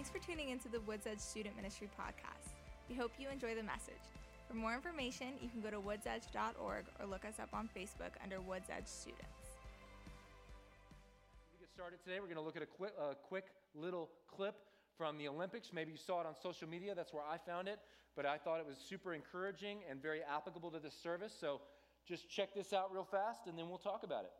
Thanks for tuning into the Woods Edge Student Ministry podcast. We hope you enjoy the message. For more information, you can go to woodsedge.org or look us up on Facebook under Woods Edge Students. We get started today. We're going to look at a quick, a quick little clip from the Olympics. Maybe you saw it on social media. That's where I found it. But I thought it was super encouraging and very applicable to this service. So just check this out real fast, and then we'll talk about it.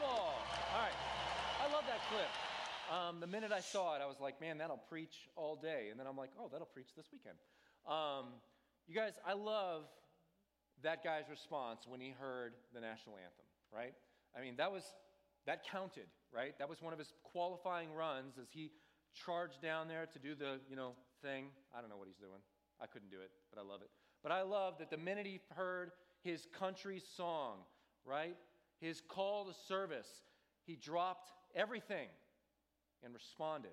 Ball. All right. I love that clip. Um, the minute I saw it, I was like, man, that'll preach all day. And then I'm like, oh, that'll preach this weekend. Um, you guys, I love that guy's response when he heard the national anthem, right? I mean, that was, that counted, right? That was one of his qualifying runs as he charged down there to do the, you know, thing. I don't know what he's doing. I couldn't do it, but I love it. But I love that the minute he heard his country's song, right? His call to service, he dropped everything and responded.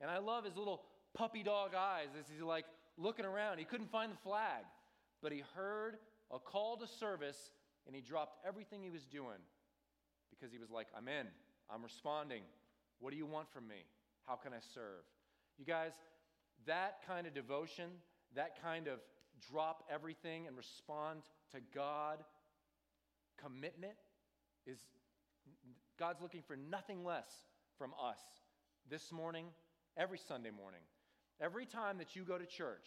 And I love his little puppy dog eyes as he's like looking around. He couldn't find the flag, but he heard a call to service and he dropped everything he was doing because he was like, I'm in, I'm responding. What do you want from me? How can I serve? You guys, that kind of devotion, that kind of drop everything and respond to God commitment is God's looking for nothing less from us this morning, every Sunday morning. Every time that you go to church,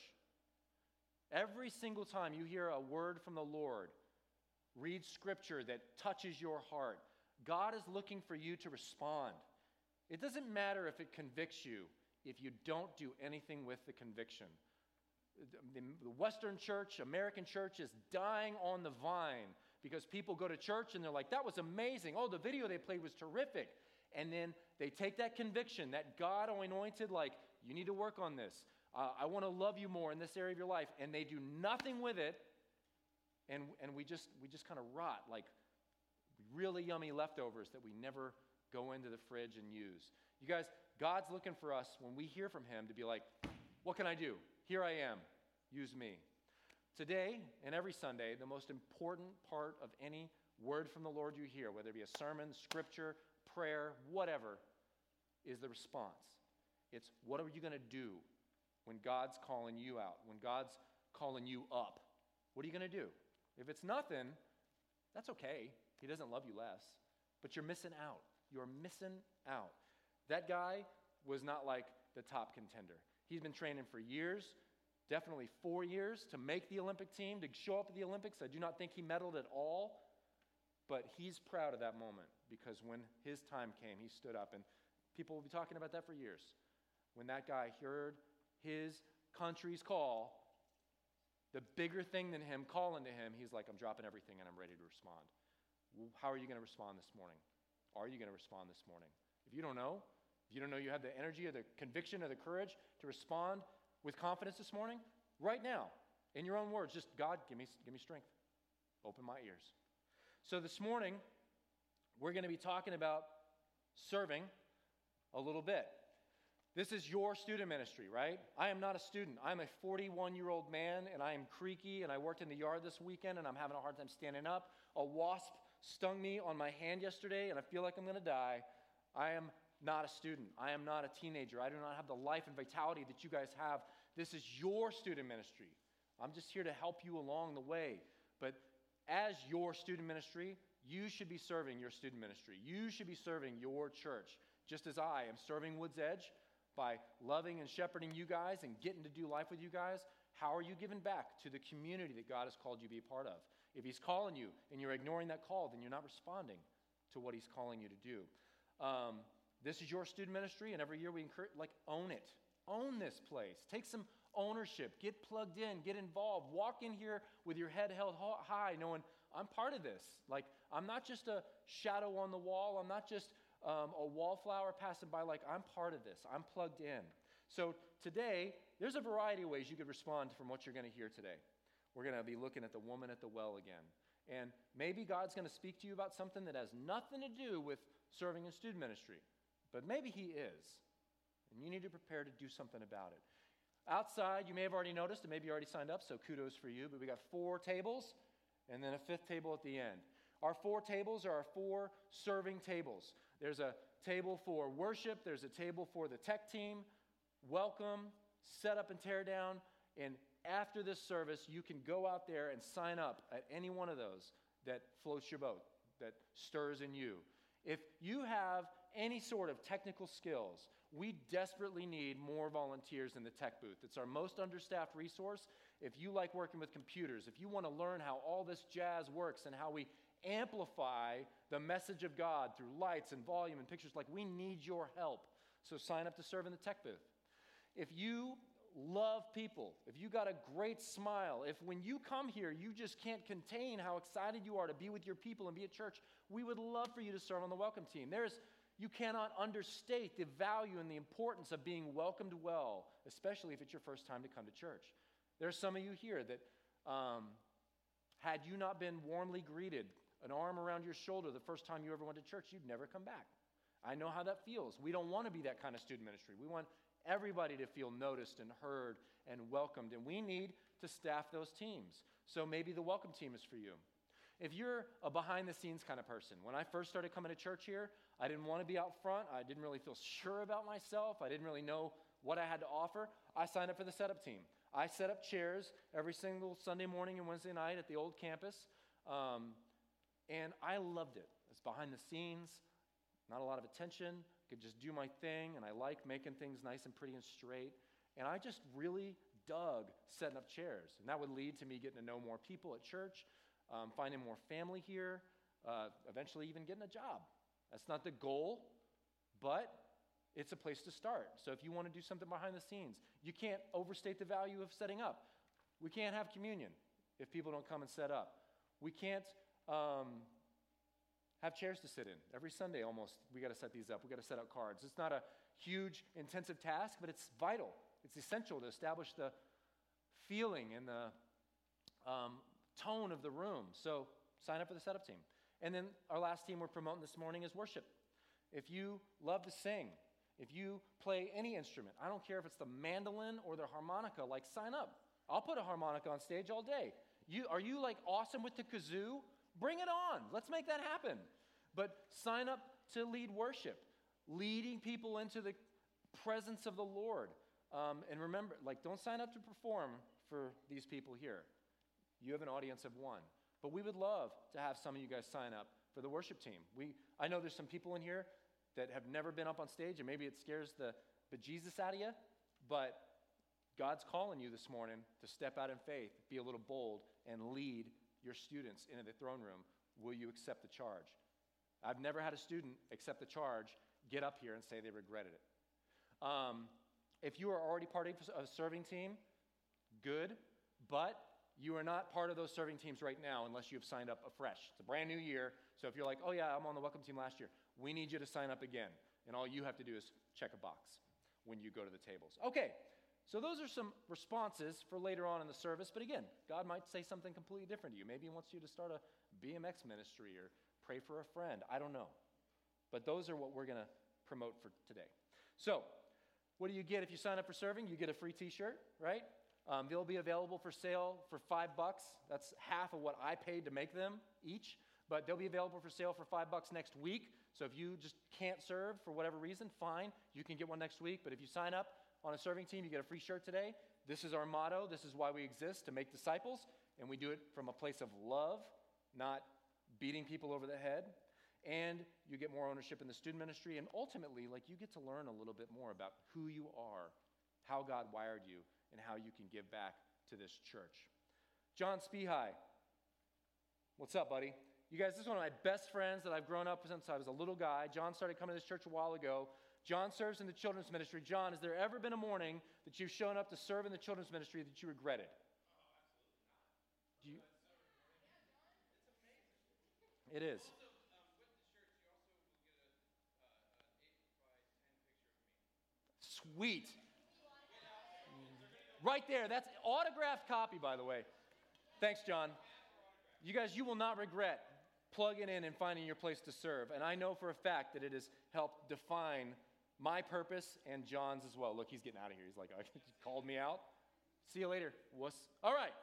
every single time you hear a word from the Lord, read scripture that touches your heart, God is looking for you to respond. It doesn't matter if it convicts you if you don't do anything with the conviction. The Western church, American church, is dying on the vine because people go to church and they're like, that was amazing. Oh, the video they played was terrific. And then they take that conviction, that God anointed, like, you need to work on this. Uh, I want to love you more in this area of your life. And they do nothing with it. And, and we just, we just kind of rot like really yummy leftovers that we never go into the fridge and use. You guys, God's looking for us when we hear from Him to be like, what can I do? Here I am. Use me. Today and every Sunday, the most important part of any word from the Lord you hear, whether it be a sermon, scripture, prayer, whatever, is the response. It's what are you going to do when God's calling you out, when God's calling you up? What are you going to do? If it's nothing, that's okay. He doesn't love you less. But you're missing out. You're missing out. That guy was not like the top contender. He's been training for years, definitely four years, to make the Olympic team, to show up at the Olympics. I do not think he medaled at all, but he's proud of that moment because when his time came, he stood up. And people will be talking about that for years. When that guy heard his country's call, the bigger thing than him calling to him, he's like, I'm dropping everything and I'm ready to respond. How are you going to respond this morning? Are you going to respond this morning? If you don't know, if you don't know you have the energy or the conviction or the courage to respond with confidence this morning, right now, in your own words, just God, give me, give me strength. Open my ears. So this morning, we're going to be talking about serving a little bit. This is your student ministry, right? I am not a student. I'm a 41 year old man and I am creaky and I worked in the yard this weekend and I'm having a hard time standing up. A wasp stung me on my hand yesterday and I feel like I'm going to die. I am not a student. I am not a teenager. I do not have the life and vitality that you guys have. This is your student ministry. I'm just here to help you along the way. But as your student ministry, you should be serving your student ministry. You should be serving your church, just as I am serving Woods Edge by loving and shepherding you guys and getting to do life with you guys. How are you giving back to the community that God has called you to be a part of? If He's calling you and you're ignoring that call, then you're not responding to what He's calling you to do. Um, this is your student ministry, and every year we encourage, like, own it. Own this place. Take some ownership, get plugged in, get involved. Walk in here with your head held high, knowing I'm part of this. Like, I'm not just a shadow on the wall, I'm not just um, a wallflower passing by. Like, I'm part of this, I'm plugged in. So, today, there's a variety of ways you could respond from what you're going to hear today. We're going to be looking at the woman at the well again. And maybe God's going to speak to you about something that has nothing to do with serving in student ministry, but maybe He is. And you need to prepare to do something about it. Outside, you may have already noticed, and maybe you already signed up, so kudos for you, but we got four tables and then a fifth table at the end. Our four tables are our four serving tables. There's a table for worship, there's a table for the tech team, welcome, set up and tear down, and after this service, you can go out there and sign up at any one of those that floats your boat, that stirs in you. If you have any sort of technical skills, we desperately need more volunteers in the tech booth. It's our most understaffed resource. If you like working with computers, if you want to learn how all this jazz works and how we amplify the message of God through lights and volume and pictures, like we need your help. So sign up to serve in the tech booth. If you love people, if you got a great smile, if when you come here you just can't contain how excited you are to be with your people and be at church, we would love for you to serve on the welcome team. There's you cannot understate the value and the importance of being welcomed well, especially if it's your first time to come to church. There are some of you here that, um, had you not been warmly greeted, an arm around your shoulder the first time you ever went to church, you'd never come back. I know how that feels. We don't want to be that kind of student ministry. We want everybody to feel noticed and heard and welcomed, and we need to staff those teams. So maybe the welcome team is for you. If you're a behind the scenes kind of person, when I first started coming to church here, I didn't want to be out front. I didn't really feel sure about myself. I didn't really know what I had to offer. I signed up for the setup team. I set up chairs every single Sunday morning and Wednesday night at the old campus. Um, and I loved it. It's behind the scenes, not a lot of attention, I could just do my thing, and I like making things nice and pretty and straight. And I just really dug setting up chairs. And that would lead to me getting to know more people at church, um, finding more family here, uh, eventually even getting a job. That's not the goal, but it's a place to start. So if you want to do something behind the scenes, you can't overstate the value of setting up. We can't have communion if people don't come and set up. We can't um, have chairs to sit in. Every Sunday, almost, we got to set these up. We got to set up cards. It's not a huge, intensive task, but it's vital. It's essential to establish the feeling and the um, tone of the room. So sign up for the setup team. And then our last team we're promoting this morning is worship. If you love to sing, if you play any instrument, I don't care if it's the mandolin or the harmonica, like sign up. I'll put a harmonica on stage all day. You, are you like awesome with the kazoo? Bring it on. Let's make that happen. But sign up to lead worship, leading people into the presence of the Lord. Um, and remember, like, don't sign up to perform for these people here. You have an audience of one. But we would love to have some of you guys sign up for the worship team. We, I know there's some people in here that have never been up on stage, and maybe it scares the bejesus out of you, but God's calling you this morning to step out in faith, be a little bold, and lead your students into the throne room. Will you accept the charge? I've never had a student accept the charge, get up here, and say they regretted it. Um, if you are already part of a serving team, good, but you are not part of those serving teams right now unless you have signed up afresh. It's a brand new year, so if you're like, oh yeah, I'm on the welcome team last year, we need you to sign up again. And all you have to do is check a box when you go to the tables. Okay, so those are some responses for later on in the service, but again, God might say something completely different to you. Maybe He wants you to start a BMX ministry or pray for a friend. I don't know. But those are what we're going to promote for today. So, what do you get if you sign up for serving? You get a free t shirt, right? Um, they'll be available for sale for five bucks. That's half of what I paid to make them each. But they'll be available for sale for five bucks next week. So if you just can't serve for whatever reason, fine. You can get one next week. But if you sign up on a serving team, you get a free shirt today. This is our motto. This is why we exist to make disciples. And we do it from a place of love, not beating people over the head. And you get more ownership in the student ministry. And ultimately, like you get to learn a little bit more about who you are, how God wired you, and how you can give back to this church. John Spihai, what's up, buddy? You guys, this is one of my best friends that I've grown up with since I was a little guy. John started coming to this church a while ago John serves in the children's ministry. John, has there ever been a morning that you've shown up to serve in the children's ministry that you regretted? Absolutely not. Do you? It is. Sweet. Right there. That's autographed copy, by the way. Thanks, John. You guys, you will not regret plugging in and finding your place to serve. And I know for a fact that it has helped define my purpose and John's as well. Look, he's getting out of here. He's like, he called me out. See you later. Wuss. All right.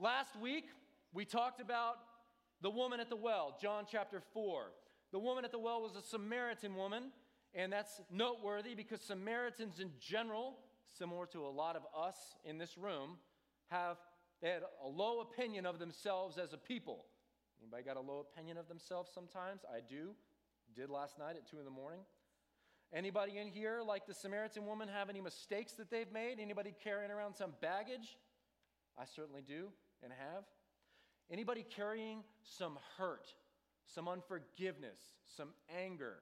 Last week, we talked about the woman at the well, John chapter 4. The woman at the well was a Samaritan woman, and that's noteworthy because Samaritans in general, similar to a lot of us in this room, have they had a low opinion of themselves as a people. Anybody got a low opinion of themselves sometimes? I do. Did last night at 2 in the morning. Anybody in here, like the Samaritan woman, have any mistakes that they've made? Anybody carrying around some baggage? I certainly do and have. Anybody carrying some hurt, some unforgiveness, some anger?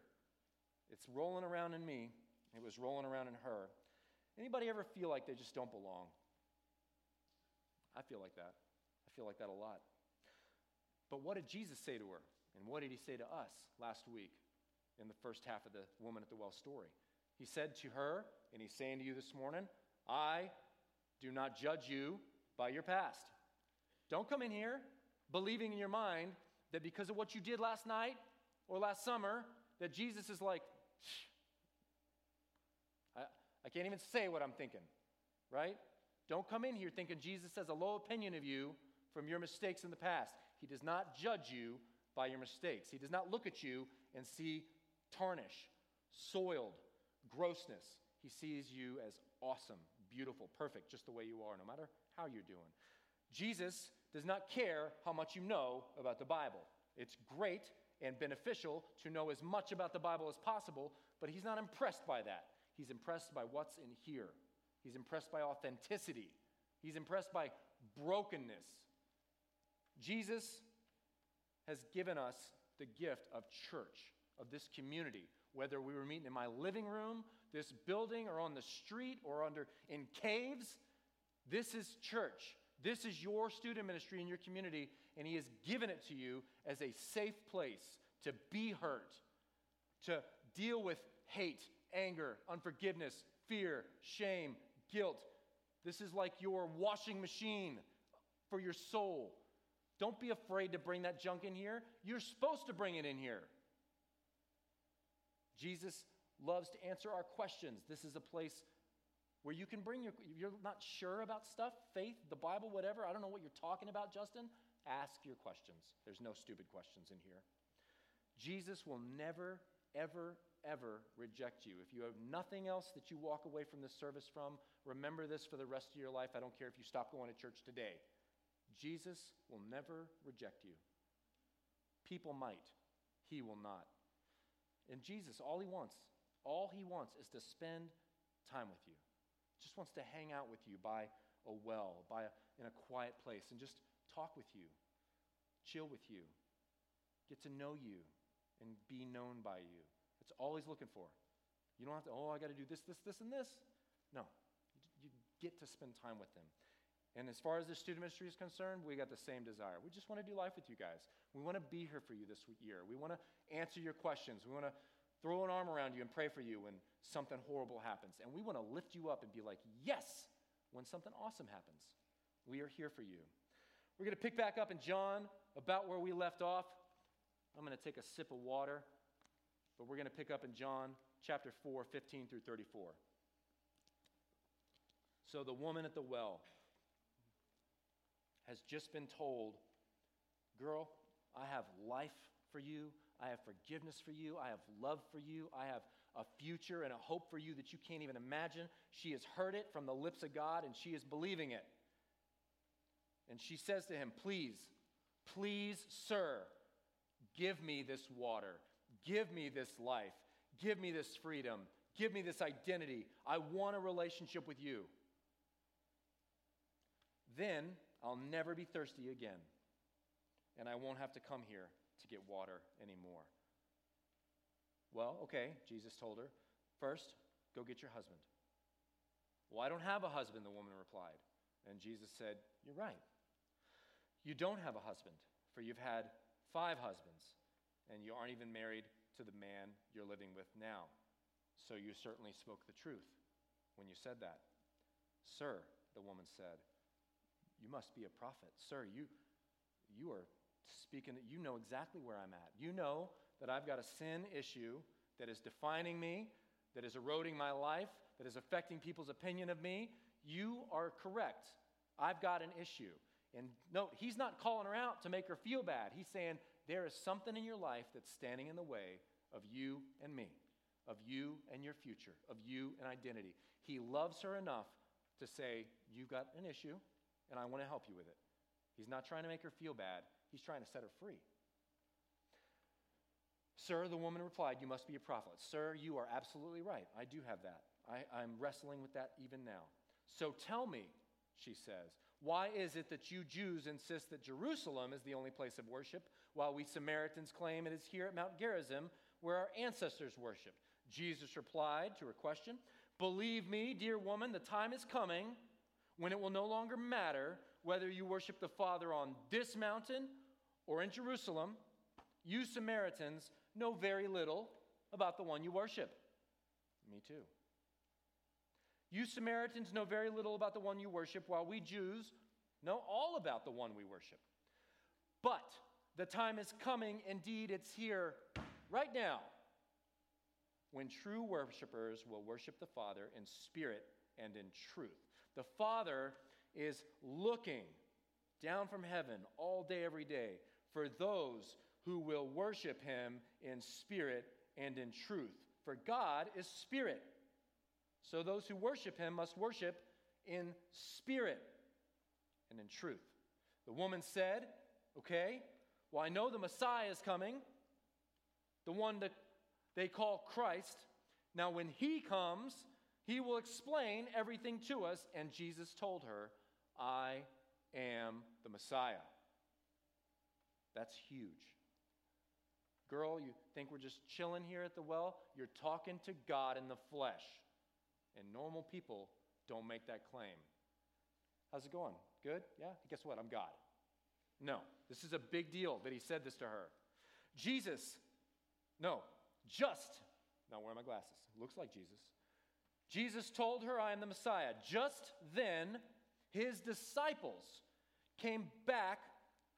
It's rolling around in me. It was rolling around in her. Anybody ever feel like they just don't belong? I feel like that. I feel like that a lot. But what did Jesus say to her? And what did he say to us last week in the first half of the woman at the well story? He said to her, and he's saying to you this morning, I do not judge you by your past. Don't come in here believing in your mind that because of what you did last night or last summer, that Jesus is like, I, can't even say what I'm thinking, right? Don't come in here thinking Jesus has a low opinion of you from your mistakes in the past. He does not judge you by your mistakes. He does not look at you and see tarnish, soiled, grossness. He sees you as awesome, beautiful, perfect, just the way you are, no matter how you're doing. Jesus does not care how much you know about the Bible. It's great and beneficial to know as much about the Bible as possible, but he's not impressed by that. He's impressed by what's in here. He's impressed by authenticity. He's impressed by brokenness. Jesus has given us the gift of church, of this community, whether we were meeting in my living room, this building, or on the street, or under in caves. This is church. This is your student ministry in your community, and He has given it to you as a safe place to be hurt, to deal with hate, anger, unforgiveness, fear, shame, guilt. This is like your washing machine for your soul. Don't be afraid to bring that junk in here. You're supposed to bring it in here. Jesus loves to answer our questions. This is a place where you can bring your, you're not sure about stuff, faith, the Bible, whatever. I don't know what you're talking about, Justin. Ask your questions. There's no stupid questions in here. Jesus will never, ever, ever reject you. If you have nothing else that you walk away from this service from, remember this for the rest of your life. I don't care if you stop going to church today. Jesus will never reject you. People might, he will not. And Jesus, all he wants, all he wants is to spend time with you just wants to hang out with you by a well, by a, in a quiet place, and just talk with you, chill with you, get to know you, and be known by you. That's all he's looking for. You don't have to, oh, I got to do this, this, this, and this. No, you, get to spend time with them. And as far as the student ministry is concerned, we got the same desire. We just want to do life with you guys. We want to be here for you this year. We want to answer your questions. We want to throw an arm around you and pray for you when something horrible happens. And we want to lift you up and be like, yes, when something awesome happens. We are here for you. We're going to pick back up in John about where we left off. I'm going to take a sip of water, but we're going to pick up in John chapter 4, 15 through 34. So the woman at the well has just been told, Girl, I have life for you. I have forgiveness for you. I have love for you. I have a future and a hope for you that you can't even imagine. She has heard it from the lips of God and she is believing it. And she says to him, Please, please, sir, give me this water. Give me this life. Give me this freedom. Give me this identity. I want a relationship with you. Then I'll never be thirsty again. And I won't have to come here to get water anymore. Well, okay, Jesus told her. First, go get your husband. Well, I don't have a husband, the woman replied. And Jesus said, You're right. You don't have a husband, for you've had five husbands, and you aren't even married to the man you're living with now. So you certainly spoke the truth when you said that. Sir, the woman said, You must be a prophet. Sir, you, you are speaking, you know exactly where I'm at. You know that I've got a sin issue that is defining me, that is eroding my life, that is affecting people's opinion of me, you are correct. I've got an issue. And note, he's not calling her out to make her feel bad. He's saying, there is something in your life that's standing in the way of you and me, of you and your future, of you and identity. He loves her enough to say, You've got an issue, and I want to help you with it. He's not trying to make her feel bad, he's trying to set her free. Sir, the woman replied, You must be a prophet. Sir, you are absolutely right. I do have that. I, I'm wrestling with that even now. So tell me, she says, why is it that you Jews insist that Jerusalem is the only place of worship, while we Samaritans claim it is here at Mount Gerizim where our ancestors worshiped? Jesus replied to her question, Believe me, dear woman, the time is coming when it will no longer matter whether you worship the Father on this mountain or in Jerusalem. You Samaritans know very little about the one you worship. Me too. You Samaritans know very little about the one you worship, while we Jews know all about the one we worship. But the time is coming, indeed, it's here right now, when true worshipers will worship the Father in spirit and in truth. The Father is looking down from heaven all day, every day, for those who will worship him in spirit and in truth. For God is spirit. So those who worship him must worship in spirit and in truth. The woman said, Okay, well, I know the Messiah is coming, the one that they call Christ. Now, when he comes, he will explain everything to us. And Jesus told her, I am the Messiah. That's huge. Girl, you think we're just chilling here at the well? You're talking to God in the flesh. And normal people don't make that claim. How's it going? Good? Yeah? Guess what? I'm God. No, this is a big deal that he said this to her. Jesus, no, just, now where are my glasses? Looks like Jesus. Jesus told her, I am the Messiah. Just then, his disciples came back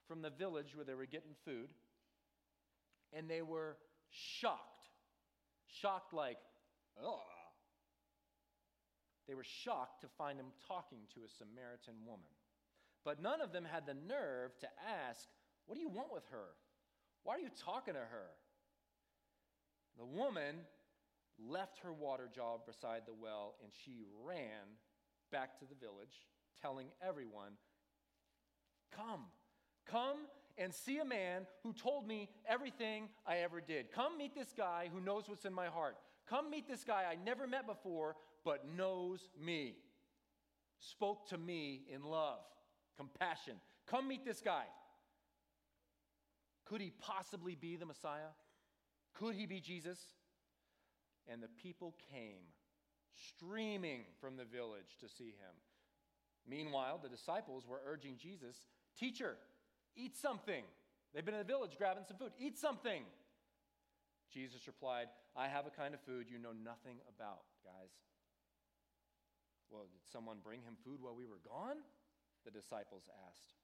from the village where they were getting food, and they were shocked. Shocked, like, oh, they were shocked to find him talking to a Samaritan woman. But none of them had the nerve to ask, What do you want with her? Why are you talking to her? The woman left her water jar beside the well and she ran back to the village, telling everyone, Come, come and see a man who told me everything I ever did. Come meet this guy who knows what's in my heart. Come meet this guy I never met before, but knows me. Spoke to me in love, compassion. Come meet this guy. Could he possibly be the Messiah? Could he be Jesus? And the people came streaming from the village to see him. Meanwhile, the disciples were urging Jesus, Teacher, eat something. They've been in the village grabbing some food. Eat something. Jesus replied, I have a kind of food you know nothing about, guys. Well, did someone bring him food while we were gone? The disciples asked.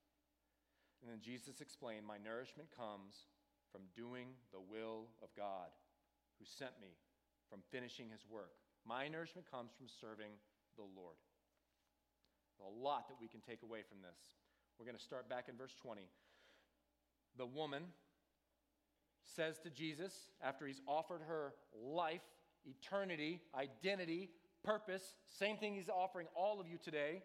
And then Jesus explained, My nourishment comes from doing the will of God who sent me, from finishing his work. My nourishment comes from serving the Lord. A lot that we can take away from this. We're going to start back in verse 20. The woman says to Jesus, after he's offered her life, eternity, identity, purpose, same thing he's offering all of you today.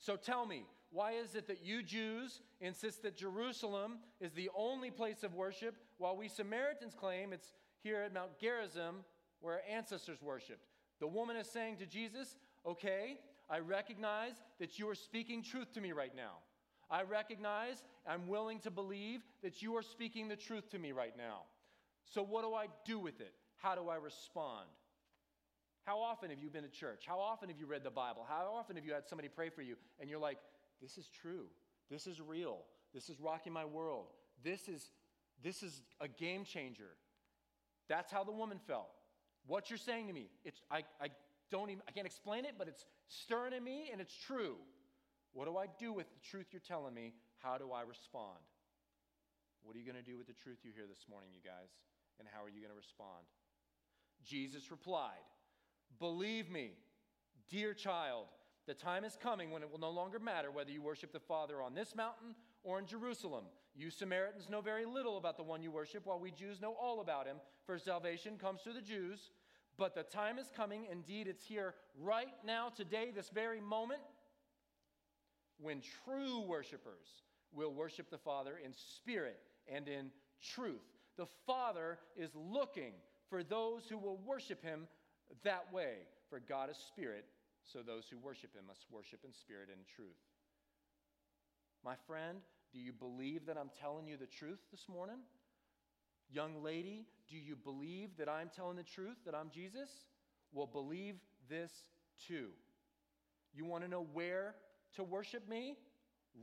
So tell me, why is it that you Jews insist that Jerusalem is the only place of worship, while we Samaritans claim it's here at Mount Gerizim where our ancestors worshiped? The woman is saying to Jesus, Okay, I recognize that you are speaking truth to me right now. I recognize, I'm willing to believe that you are speaking the truth to me right now. So, what do I do with it? how do I respond? How often have you been to church? How often have you read the Bible? How often have you had somebody pray for you and you're like, this is true. This is real. This is rocking my world. This is, this is a game changer. That's how the woman felt. What you're saying to me, it's, I, I don't even, I can't explain it, but it's stirring in me and it's true. What do I do with the truth you're telling me? How do I respond? What are you going to do with the truth you hear this morning, you guys? And how are you going to respond? Jesus replied, Believe me, dear child, the time is coming when it will no longer matter whether you worship the Father on this mountain or in Jerusalem. You Samaritans know very little about the one you worship, while we Jews know all about him, for salvation comes through the Jews. But the time is coming, indeed, it's here right now, today, this very moment, when true worshipers will worship the Father in spirit and in truth. The Father is looking for those who will worship him that way. For God is spirit, so those who worship him must worship in spirit and truth. My friend, do you believe that I'm telling you the truth this morning? Young lady, do you believe that I'm telling the truth, that I'm Jesus? Well, believe this too. You want to know where to worship me?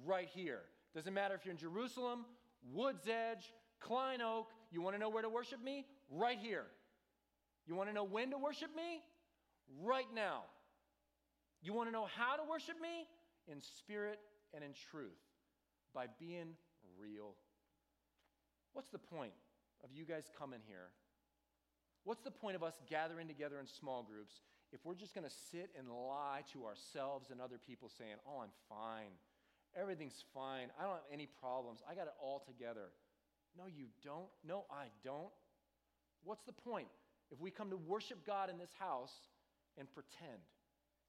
Right here. Doesn't matter if you're in Jerusalem, Woods Edge, Klein Oak. You want to know where to worship me? Right here. You want to know when to worship me? Right now. You want to know how to worship me? In spirit and in truth, by being real. What's the point of you guys coming here? What's the point of us gathering together in small groups if we're just going to sit and lie to ourselves and other people saying, oh, I'm fine? Everything's fine. I don't have any problems. I got it all together. No, you don't. No, I don't. What's the point? If we come to worship God in this house and pretend,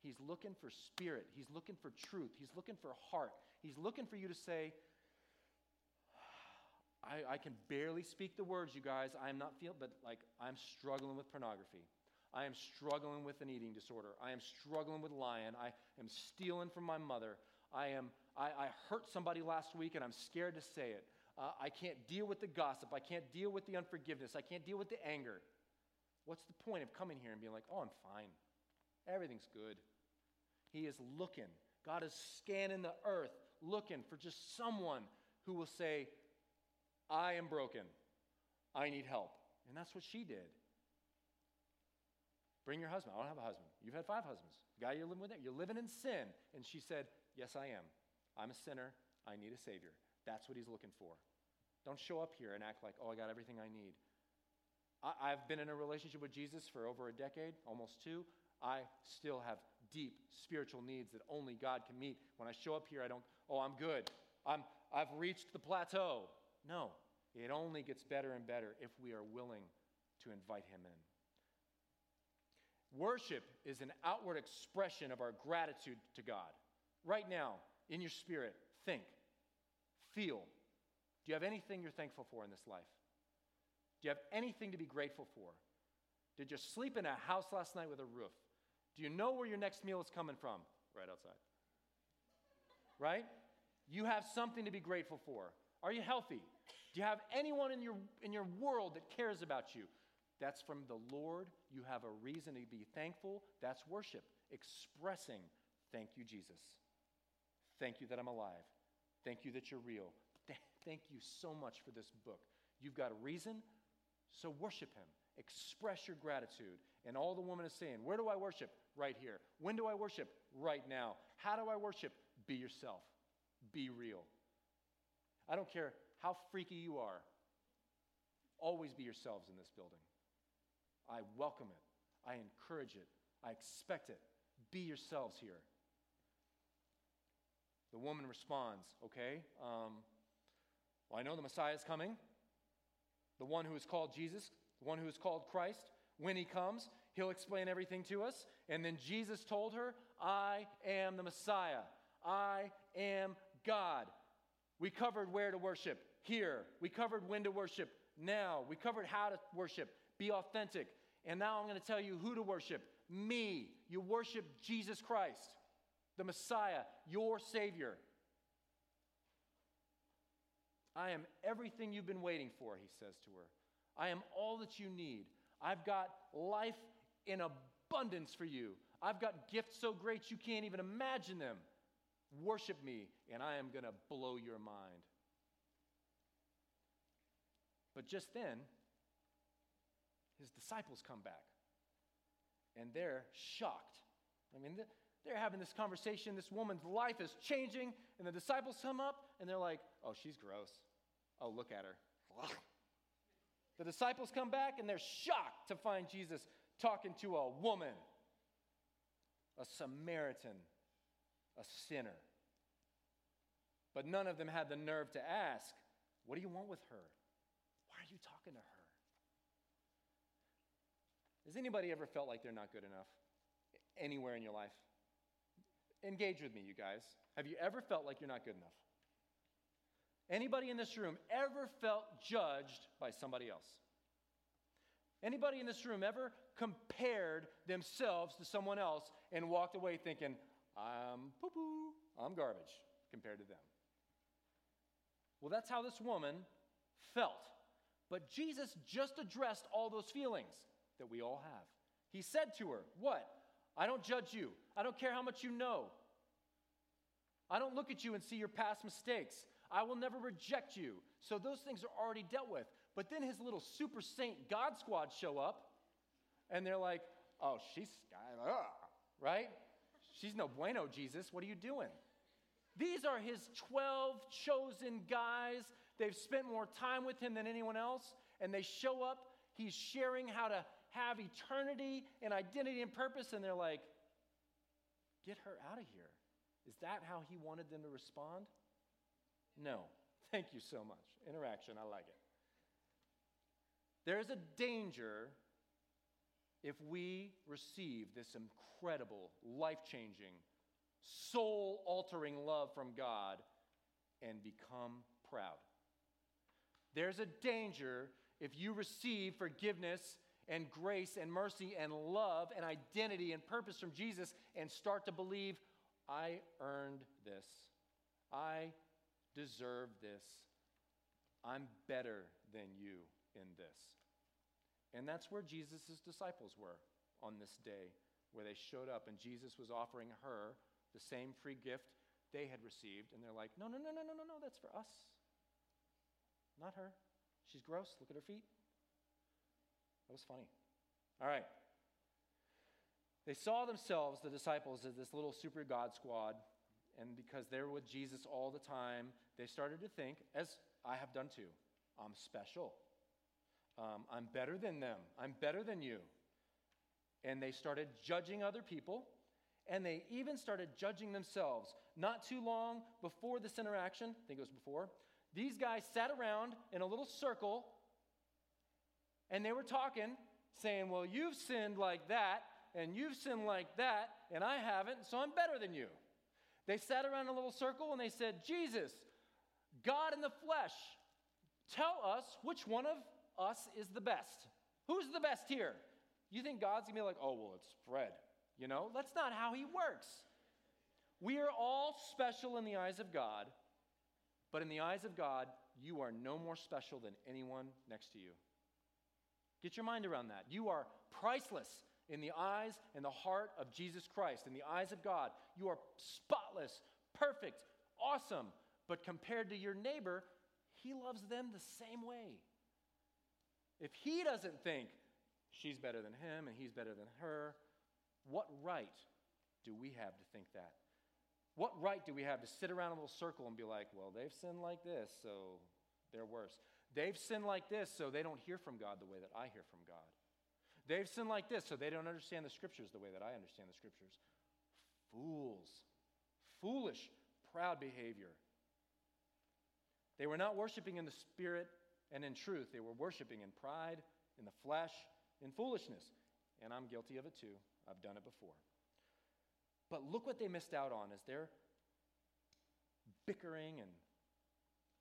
He's looking for spirit. He's looking for truth. He's looking for heart. He's looking for you to say, I, I can barely speak the words, you guys. I'm not feeling, but like, I'm struggling with pornography. I am struggling with an eating disorder. I am struggling with lying. I am stealing from my mother. I am, I, I hurt somebody last week and I'm scared to say it. Uh, I can't deal with the gossip. I can't deal with the unforgiveness. I can't deal with the anger. What's the point of coming here and being like, oh, I'm fine? Everything's good. He is looking. God is scanning the earth, looking for just someone who will say, I am broken. I need help. And that's what she did. Bring your husband. I don't have a husband. You've had five husbands. The guy you're living with, you're living in sin. And she said, Yes, I am. I'm a sinner. I need a Savior. That's what he's looking for. Don't show up here and act like, oh, I got everything I need. I, have been in a relationship with Jesus for over a decade, almost two. I still have deep spiritual needs that only God can meet. When I show up here, I don't, oh, I'm good. I'm, I've reached the plateau. No, it only gets better and better if we are willing to invite Him in. Worship is an outward expression of our gratitude to God. Right now, in your spirit, think, feel. Do you have anything you're thankful for in this life? Do you have anything to be grateful for? Did you sleep in a house last night with a roof? Do you know where your next meal is coming from? Right outside. Right? You have something to be grateful for. Are you healthy? Do you have anyone in your, in your world that cares about you? That's from the Lord. You have a reason to be thankful. That's worship, expressing, thank you, Jesus. Thank you that I'm alive. Thank you that you're real. Thank you so much for this book. You've got a reason, so worship Him. Express your gratitude. And all the woman is saying, Where do I worship? Right here. When do I worship? Right now. How do I worship? Be yourself, be real. I don't care how freaky you are, always be yourselves in this building. I welcome it, I encourage it, I expect it. Be yourselves here. The woman responds, Okay, um, well, I know the Messiah is coming, the one who is called Jesus, the one who is called Christ. When he comes, he'll explain everything to us. And then Jesus told her, I am the Messiah. I am God. We covered where to worship here. We covered when to worship now. We covered how to worship. Be authentic. And now I'm going to tell you who to worship me. You worship Jesus Christ, the Messiah, your Savior. I am everything you've been waiting for, he says to her. I am all that you need. I've got life in abundance for you. I've got gifts so great you can't even imagine them. Worship me, and I am going to blow your mind. But just then, his disciples come back, and they're shocked. I mean, they're having this conversation. This woman's life is changing, and the disciples come up, and they're like, oh, she's gross. Oh, look at her. The disciples come back, and they're shocked to find Jesus talking to a woman, a Samaritan, a sinner. But none of them had the nerve to ask, What do you want with her? Why are you talking to her? Has anybody ever felt like they're not good enough anywhere in your life? Engage with me, you guys. Have you ever felt like you're not good enough? Anybody in this room ever felt judged by somebody else? Anybody in this room ever compared themselves to someone else and walked away thinking, I'm poo poo, I'm garbage compared to them? Well, that's how this woman felt. But Jesus just addressed all those feelings that we all have. He said to her, What? I don't judge you. I don't care how much you know. I don't look at you and see your past mistakes. I will never reject you. So those things are already dealt with. But then his little super saint God squad show up, and they're like, oh, she's, uh, right? She's no bueno, Jesus. What are you doing? These are his 12 chosen guys. They've spent more time with him than anyone else, and they show up. He's sharing how to have eternity and identity and purpose, and they're like, get her out of here. Is that how he wanted them to respond? No. Thank you so much. Interaction, I like it. There's a danger if we receive this incredible, life changing, soul altering love from God and become proud. There's a danger if you receive forgiveness and grace and mercy and love and identity and purpose from Jesus and start to believe, I earned this. I deserve this. I'm better than you in this. And that's where Jesus' disciples were on this day, where they showed up and Jesus was offering her the same free gift they had received. And they're like, no, no, no, no, no, no, no, that's for us. Not her. She's gross. Look at her feet. That was funny. All right. They saw themselves, the disciples, as this little super God squad. And because they were with Jesus all the time, they started to think, as I have done too, I'm special. Um, I'm better than them. I'm better than you. And they started judging other people, and they even started judging themselves. Not too long before this interaction, I think it was before, these guys sat around in a little circle and they were talking, saying, Well, you've sinned like that, and you've sinned like that, and I haven't, so I'm better than you. They sat around in a little circle and they said, Jesus, God in the flesh, tell us which one of us is the best. Who's the best here? You think God's gonna be like, oh, well, it's Fred. You know, that's not how he works. We are all special in the eyes of God, but in the eyes of God, you are no more special than anyone next to you. Get your mind around that. You are priceless in the eyes and the heart of Jesus Christ, in the eyes of God. You are spotless, perfect, awesome. But compared to your neighbor, he loves them the same way. If he doesn't think she's better than him and he's better than her, what right do we have to think that? What right do we have to sit around a little circle and be like, well, they've sinned like this, so they're worse? They've sinned like this, so they don't hear from God the way that I hear from God. They've sinned like this, so they don't understand the scriptures the way that I understand the scriptures. Fools. Foolish, proud behavior. They were not worshiping in the spirit and in truth. They were worshiping in pride, in the flesh, in foolishness. And I'm guilty of it too. I've done it before. But look what they missed out on as they're bickering and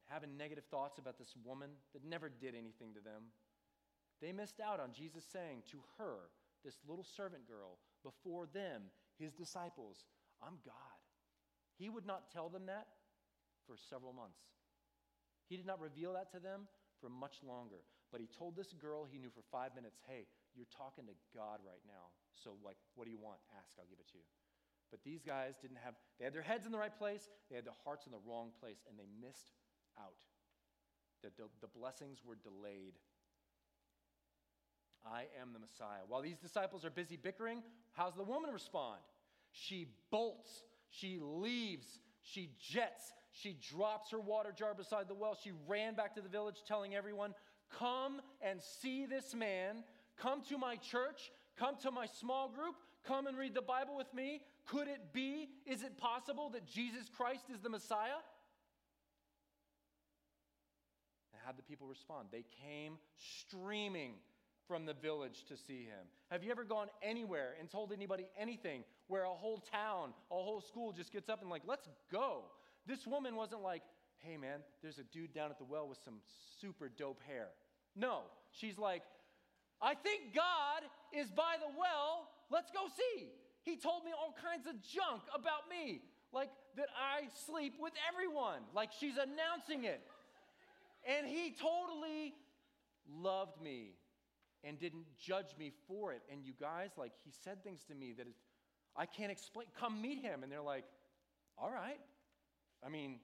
having negative thoughts about this woman that never did anything to them. They missed out on Jesus saying to her, this little servant girl, before them, his disciples, I'm God. He would not tell them that for several months. He did not reveal that to them for much longer. But he told this girl he knew for five minutes, hey, You're talking to God right now. So, like, what do you want? Ask, I'll give it to you. But these guys didn't have, they had their heads in the right place, they had their hearts in the wrong place, and they missed out. The, the, the blessings were delayed. I am the Messiah. While these disciples are busy bickering, how's the woman respond? She bolts, she leaves, she jets, she drops her water jar beside the well. She ran back to the village telling everyone, Come and see this man. Come to my church. Come to my small group. Come and read the Bible with me. Could it be? Is it possible that Jesus Christ is the Messiah? And how did the people respond? They came streaming from the village to see him. Have you ever gone anywhere and told anybody anything where a whole town, a whole school just gets up and, like, let's go? This woman wasn't like, hey man, there's a dude down at the well with some super dope hair. No, she's like, I think God is by the well. Let's go see. He told me all kinds of junk about me, like that I sleep with everyone, like she's announcing it. And he totally loved me and didn't judge me for it. And you guys, like, he said things to me that I can't explain. Come meet him. And they're like, all right. I mean,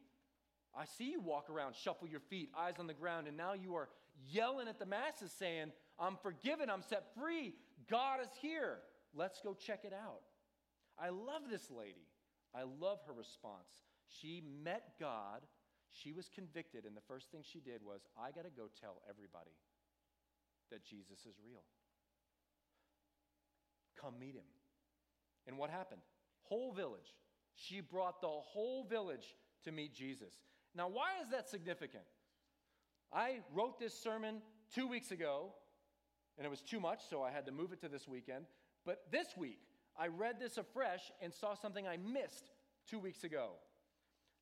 I see you walk around, shuffle your feet, eyes on the ground, and now you are yelling at the masses saying, I'm forgiven, I'm set free, God is here. Let's go check it out. I love this lady. I love her response. She met God, she was convicted, and the first thing she did was, I got to go tell everybody that Jesus is real. Come meet him. And what happened? Whole village. She brought the whole village to meet Jesus. Now, why is that significant? I wrote this sermon two weeks ago, and it was too much, so I had to move it to this weekend. But this week, I read this afresh and saw something I missed two weeks ago.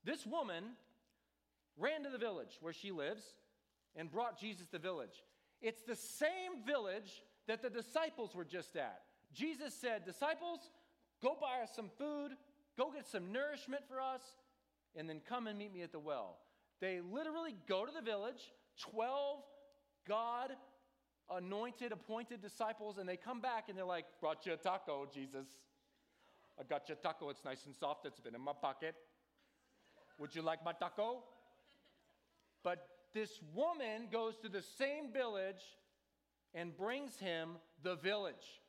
This woman ran to the village where she lives and brought Jesus to the village. It's the same village that the disciples were just at. Jesus said, Disciples, go buy us some food, go get some nourishment for us, and then come and meet me at the well. They literally go to the village, 12 God anointed, appointed disciples, and they come back and they're like, Brought you a taco, Jesus. I got you a taco. It's nice and soft. It's been in my pocket. Would you like my taco? But this woman goes to the same village and brings him the village.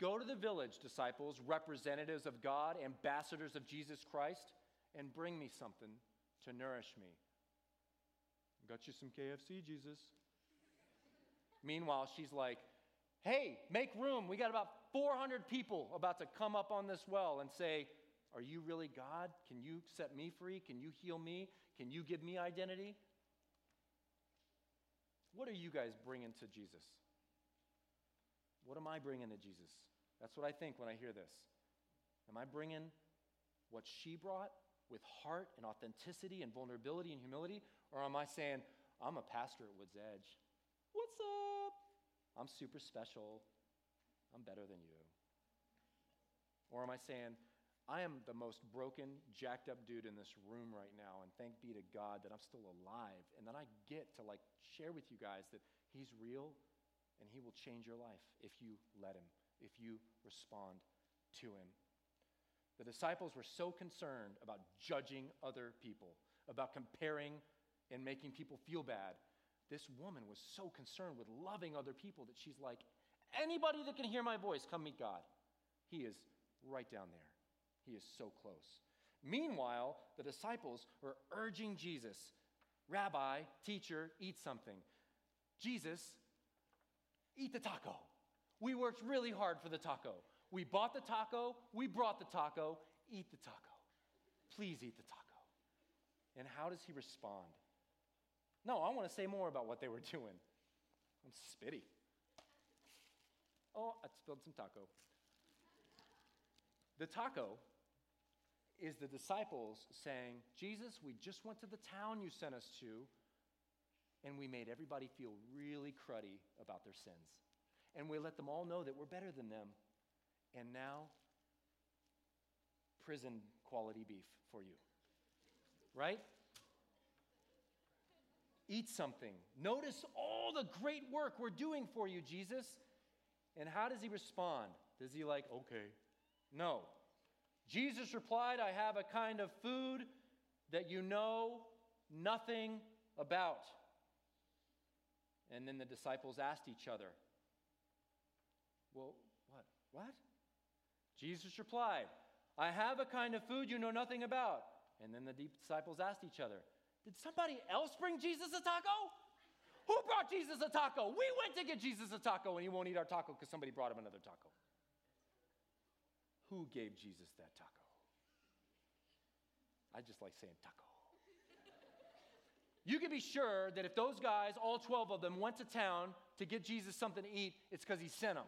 Go to the village, disciples, representatives of God, ambassadors of Jesus Christ, and bring me something to nourish me. Got you some KFC, Jesus. Meanwhile, she's like, hey, make room. We got about 400 people about to come up on this well and say, Are you really God? Can you set me free? Can you heal me? Can you give me identity? What are you guys bringing to Jesus? What am I bringing to Jesus? That's what I think when I hear this. Am I bringing what she brought with heart and authenticity and vulnerability and humility? Or am I saying, I'm a pastor at Woods Edge? What's up? I'm super special. I'm better than you. Or am I saying, I am the most broken, jacked up dude in this room right now, and thank be to God that I'm still alive, and that I get to like share with you guys that He's real and He will change your life if you let Him, if you respond to Him. The disciples were so concerned about judging other people, about comparing and making people feel bad. This woman was so concerned with loving other people that she's like, anybody that can hear my voice, come meet God. He is right down there. He is so close. Meanwhile, the disciples are urging Jesus, Rabbi, teacher, eat something. Jesus, eat the taco. We worked really hard for the taco. We bought the taco, we brought the taco, eat the taco. Please eat the taco. And how does he respond? No, I want to say more about what they were doing. I'm spitty. Oh, I spilled some taco. The taco is the disciples saying, Jesus, we just went to the town you sent us to, and we made everybody feel really cruddy about their sins. And we let them all know that we're better than them. And now, prison quality beef for you. Right? eat something. Notice all the great work we're doing for you, Jesus. And how does he respond? Does he, like, okay? No. Jesus replied, I have a kind of food that you know nothing about. And then the disciples asked each other, Well, what? What? Jesus replied, I have a kind of food you know nothing about. And then the disciples asked each other, Did somebody else bring Jesus a taco? Who brought Jesus a taco? We went to get Jesus a taco and he won't eat our taco because somebody brought him another taco. Who gave Jesus that taco? I just like saying taco. You can be sure that if those guys, all 12 of them, went to town to get Jesus something to eat, it's because he sent them.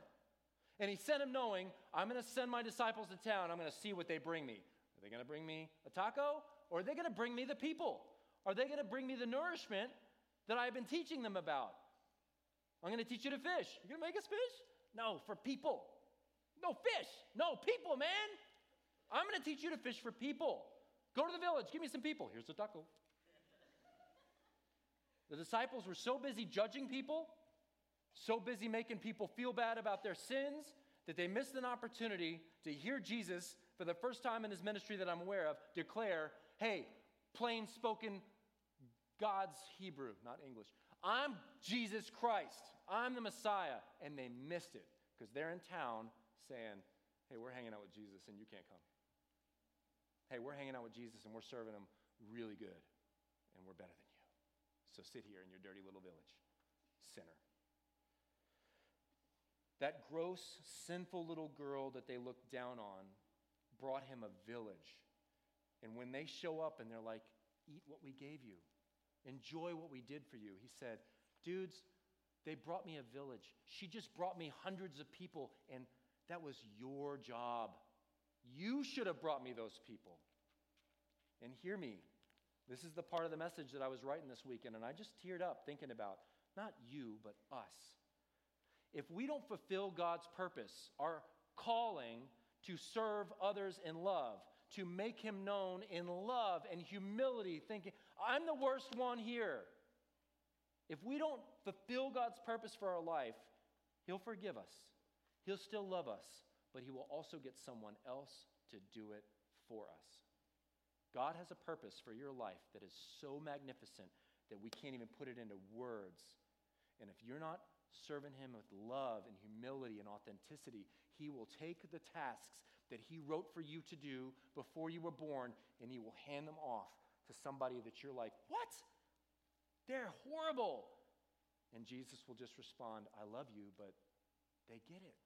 And he sent him knowing, I'm going to send my disciples to town. I'm going to see what they bring me. Are they going to bring me a taco? Or are they going to bring me the people? Are they going to bring me the nourishment that I've been teaching them about? I'm going to teach you to fish. You're going to make us fish? No, for people. No, fish. No, people, man. I'm going to teach you to fish for people. Go to the village. Give me some people. Here's a taco. The disciples were so busy judging people, so busy making people feel bad about their sins, that they missed an opportunity to hear Jesus, for the first time in his ministry that I'm aware of, declare, hey, plain spoken God's Hebrew, not English. I'm Jesus Christ. I'm the Messiah. And they missed it because they're in town saying, hey, we're hanging out with Jesus and you can't come. Hey, we're hanging out with Jesus and we're serving him really good and we're better than you. So sit here in your dirty little village, sinner. That gross, sinful little girl that they looked down on brought him a village. And when they show up and they're like, eat what we gave you, enjoy what we did for you, he said, dudes, they brought me a village. She just brought me hundreds of people, and that was your job. You should have brought me those people. And hear me. This is the part of the message that I was writing this weekend, and I just teared up thinking about not you, but us. If we don't fulfill God's purpose, our calling to serve others in love, to make Him known in love and humility, thinking, I'm the worst one here. If we don't fulfill God's purpose for our life, He'll forgive us. He'll still love us, but He will also get someone else to do it for us. God has a purpose for your life that is so magnificent that we can't even put it into words. And if you're not serving Him with love and humility and authenticity, He will take the tasks that He wrote for you to do before you were born and He will hand them off to somebody that you're like, What? They're horrible. And Jesus will just respond, I love you, but they get it.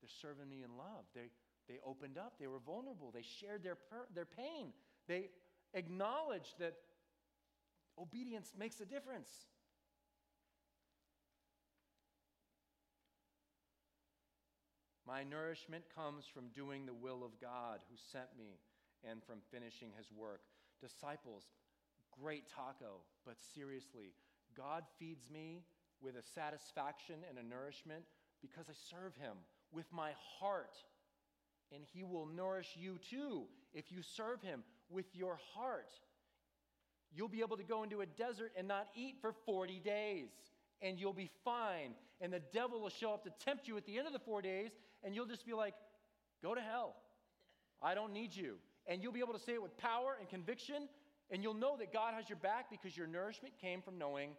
They're serving me in love. They, they opened up. They were vulnerable. They shared their, their pain. They acknowledged that obedience makes a difference. My nourishment comes from doing the will of God who sent me and from finishing his work. Disciples, great taco, but seriously, God feeds me with a satisfaction and a nourishment because I serve him with my heart. And he will nourish you too if you serve him with your heart. You'll be able to go into a desert and not eat for 40 days, and you'll be fine. And the devil will show up to tempt you at the end of the four days, and you'll just be like, Go to hell. I don't need you. And you'll be able to say it with power and conviction, and you'll know that God has your back because your nourishment came from knowing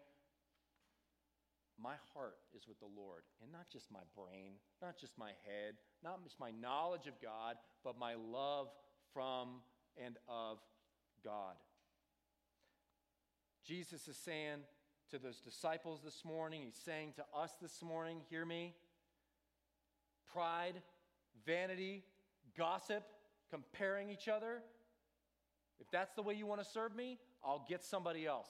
my heart is with the Lord, and not just my brain, not just my head, not just my knowledge of God, but my love from and of God. Jesus is saying to those disciples this morning, he's saying to us this morning, hear me. Pride, vanity, gossip, comparing each other. If that's the way you want to serve me, I'll get somebody else.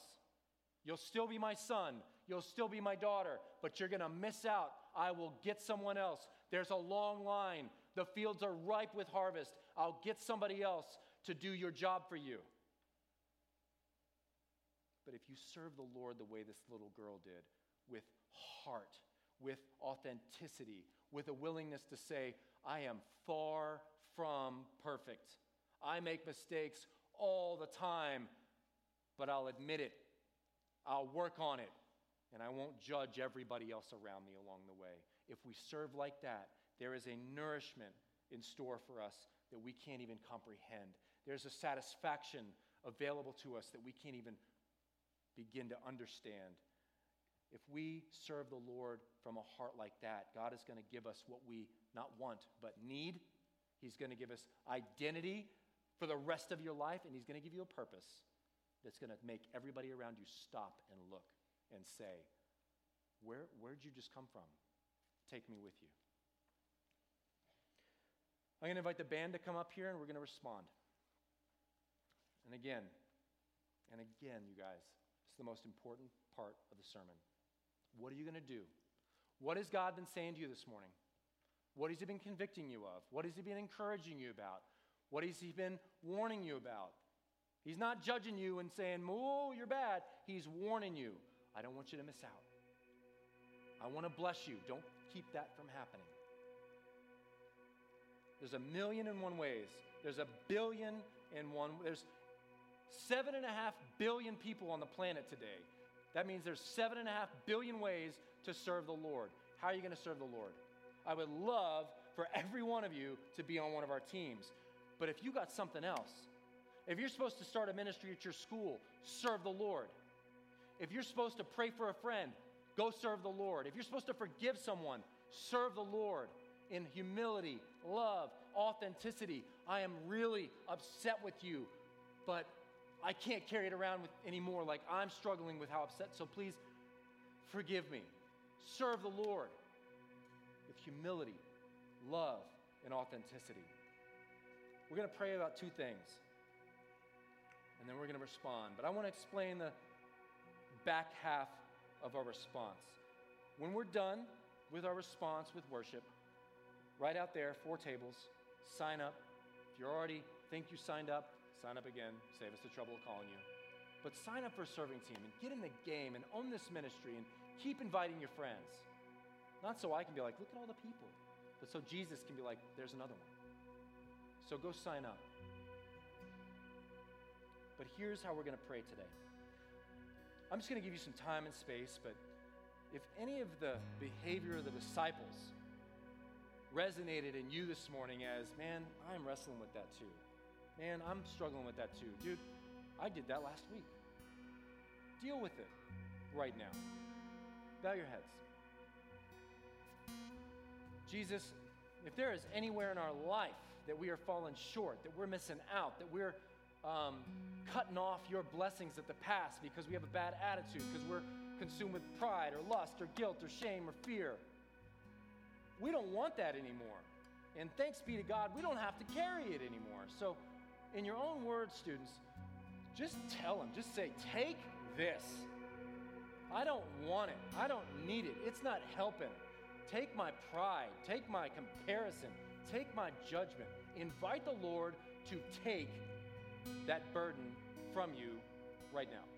You'll still be my son. You'll still be my daughter, but you're going to miss out. I will get someone else. There's a long line. The fields are ripe with harvest. I'll get somebody else to do your job for you. But if you serve the Lord the way this little girl did, with heart, with authenticity, with a willingness to say, I am far from perfect. I make mistakes all the time, but I'll admit it I'll work on it, and I won't judge everybody else around me along the way. If we serve like that, there is a nourishment in store for us that we can't even comprehend. There's a satisfaction available to us that we can't even begin to understand. If we serve the Lord from a heart like that, God is going to give us what we not want, but need. He's going to give us identity for the rest of your life, and He's going to give you a purpose that's going to make everybody around you stop and look and say, Where, Where'd you just come from? Take me with you. I'm going to invite the band to come up here and we're going to respond. And again, and again, you guys, it's the most important part of the sermon. What are you going to do? What has God been saying to you this morning? What has He been convicting you of? What has He been encouraging you about? What has He been warning you about? He's not judging you and saying, Oh, you're bad. He's warning you. I don't want you to miss out. I want to bless you. Don't keep that from happening. There's a million and one ways. There's a billion and one. There's seven and a half billion people on the planet today. That means there's seven and a half billion ways to serve the Lord. How are you going to serve the Lord? I would love for every one of you to be on one of our teams. But if you got something else, if you're supposed to start a ministry at your school, serve the Lord. If you're supposed to pray for a friend, go serve the Lord. If you're supposed to forgive someone, serve the Lord in humility, love, authenticity. I am really upset with you, but I can't carry it around with anymore. Like I'm struggling with how upset. So please forgive me. Serve the Lord with humility, love, and authenticity. We're going to pray about two things, and then we're going to respond. But I want to explain the back half of our response. When we're done with our response with worship, right out there, four tables, sign up. If you already think you signed up, sign up again, save us the trouble of calling you. But sign up for a serving team and get in the game and own this ministry and keep inviting your friends. Not so I can be like, look at all the people, but so Jesus can be like, there's another one. So go sign up. But here's how we're going to pray today. I'm just going to give you some time and space, but if any of the behavior of the disciples resonated in you this morning as, man, I'm wrestling with that too. Man, I'm struggling with that too. Dude, I did that last week. Deal with it right now. Bow your heads. Jesus, if there is anywhere in our life that we are falling short, that we're missing out, that we're um, cutting off your blessings of the past because we have a bad attitude, because we're consumed with pride or lust or guilt or shame or fear, we don't want that anymore. And thanks be to God, we don't have to carry it anymore. So, in your own words, students, just tell them, just say, take this. I don't want it. I don't need it. It's not helping. Take my pride, take my comparison, take my judgment. Invite the Lord to take that burden from you right now.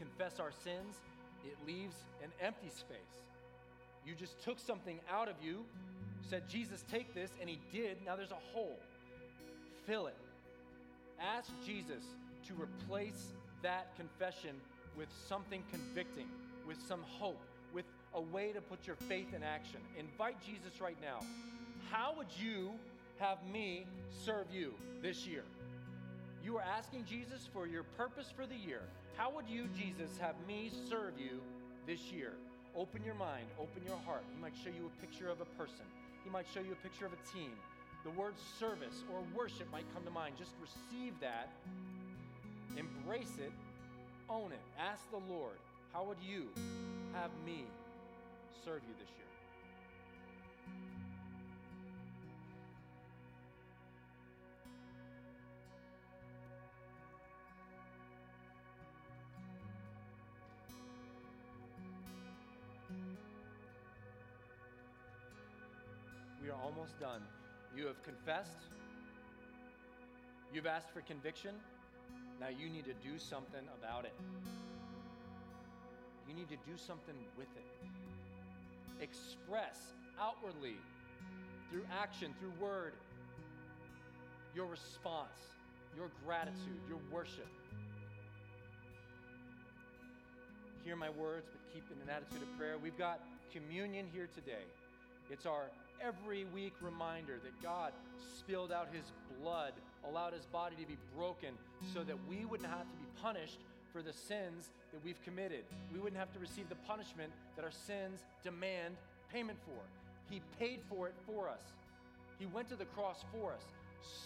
Confess our sins, it leaves an empty space. You just took something out of you, said, Jesus, take this, and he did. Now there's a hole. Fill it. Ask Jesus to replace that confession with something convicting, with some hope, with a way to put your faith in action. Invite Jesus right now. How would you have me serve you this year? You are asking Jesus for your purpose for the year. How would you, Jesus, have me serve you this year? Open your mind, open your heart. He might show you a picture of a person, He might show you a picture of a team. The word service or worship might come to mind. Just receive that, embrace it, own it. Ask the Lord, How would you have me serve you this year? Almost done. You have confessed. You've asked for conviction. Now you need to do something about it. You need to do something with it. Express outwardly through action, through word, your response, your gratitude, your worship. Hear my words, but keep in an attitude of prayer. We've got communion here today. It's our every week reminder that God spilled out his blood, allowed his body to be broken so that we wouldn't have to be punished for the sins that we've committed. We wouldn't have to receive the punishment that our sins demand payment for. He paid for it for us. He went to the cross for us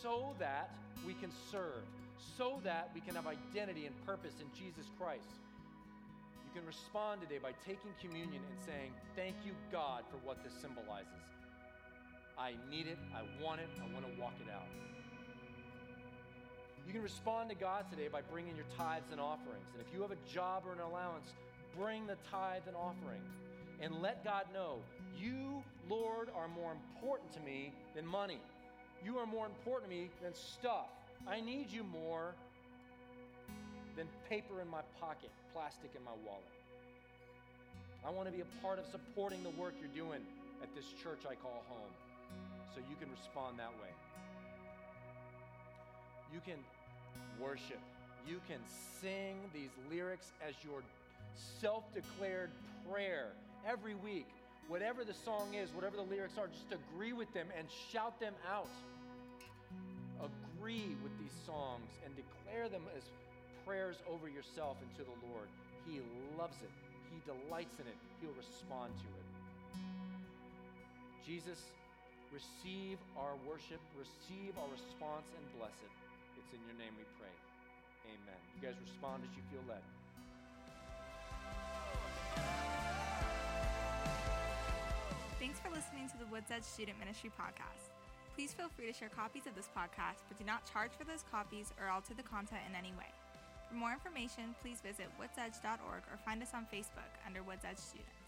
so that we can serve, so that we can have identity and purpose in Jesus Christ. You can respond today by taking communion and saying, Thank you, God, for what this symbolizes. I need it, I want it, I want to walk it out. You can respond to God today by bringing your tithes and offerings. And if you have a job or an allowance, bring the tithe and offering. And let God know, you, Lord, are more important to me than money. You are more important to me than stuff. I need you more than paper in my pocket, plastic in my wallet. I want to be a part of supporting the work you're doing at this church I call home. So you can respond that way. You can worship. You can sing these lyrics as your self declared prayer every week. Whatever the song is, whatever the lyrics are, just agree with them and shout them out. Agree with these songs and declare them as prayers over yourself and to the Lord. He loves it, He delights in it, He'll respond to it. Jesus, receive our worship, receive our response, and bless it. It's in your name we pray. Amen. You guys respond as you feel led. Thanks for listening to the Woods Edge Student Ministry podcast. Please feel free to share copies of this podcast, but do not charge for those copies or alter the content in any way. For more information, please visit woodsedge.org or find us on Facebook under Woods Edge Students.